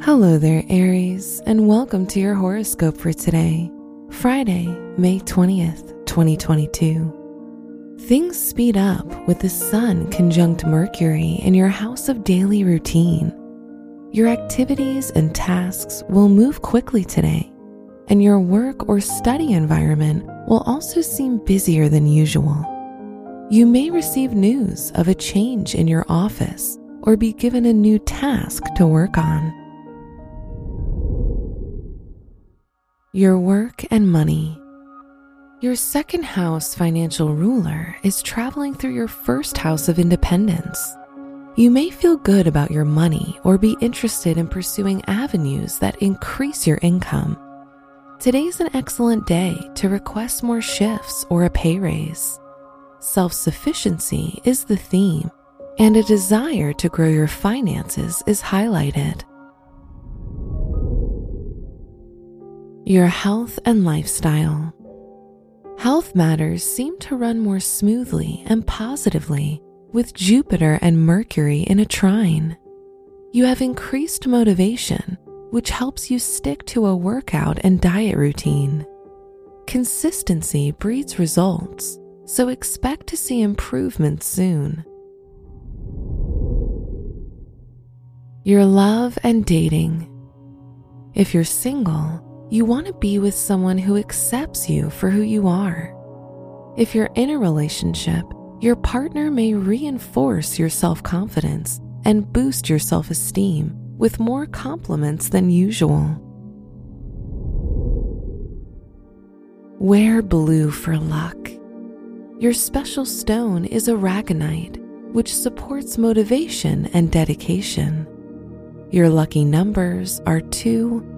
Hello there, Aries, and welcome to your horoscope for today, Friday, May 20th, 2022. Things speed up with the Sun conjunct Mercury in your house of daily routine. Your activities and tasks will move quickly today, and your work or study environment will also seem busier than usual. You may receive news of a change in your office or be given a new task to work on. Your work and money. Your second house financial ruler is traveling through your first house of independence. You may feel good about your money or be interested in pursuing avenues that increase your income. Today's an excellent day to request more shifts or a pay raise. Self sufficiency is the theme, and a desire to grow your finances is highlighted. Your health and lifestyle. Health matters seem to run more smoothly and positively with Jupiter and Mercury in a trine. You have increased motivation, which helps you stick to a workout and diet routine. Consistency breeds results, so expect to see improvements soon. Your love and dating. If you're single, you want to be with someone who accepts you for who you are. If you're in a relationship, your partner may reinforce your self confidence and boost your self esteem with more compliments than usual. Wear blue for luck. Your special stone is aragonite, which supports motivation and dedication. Your lucky numbers are 2,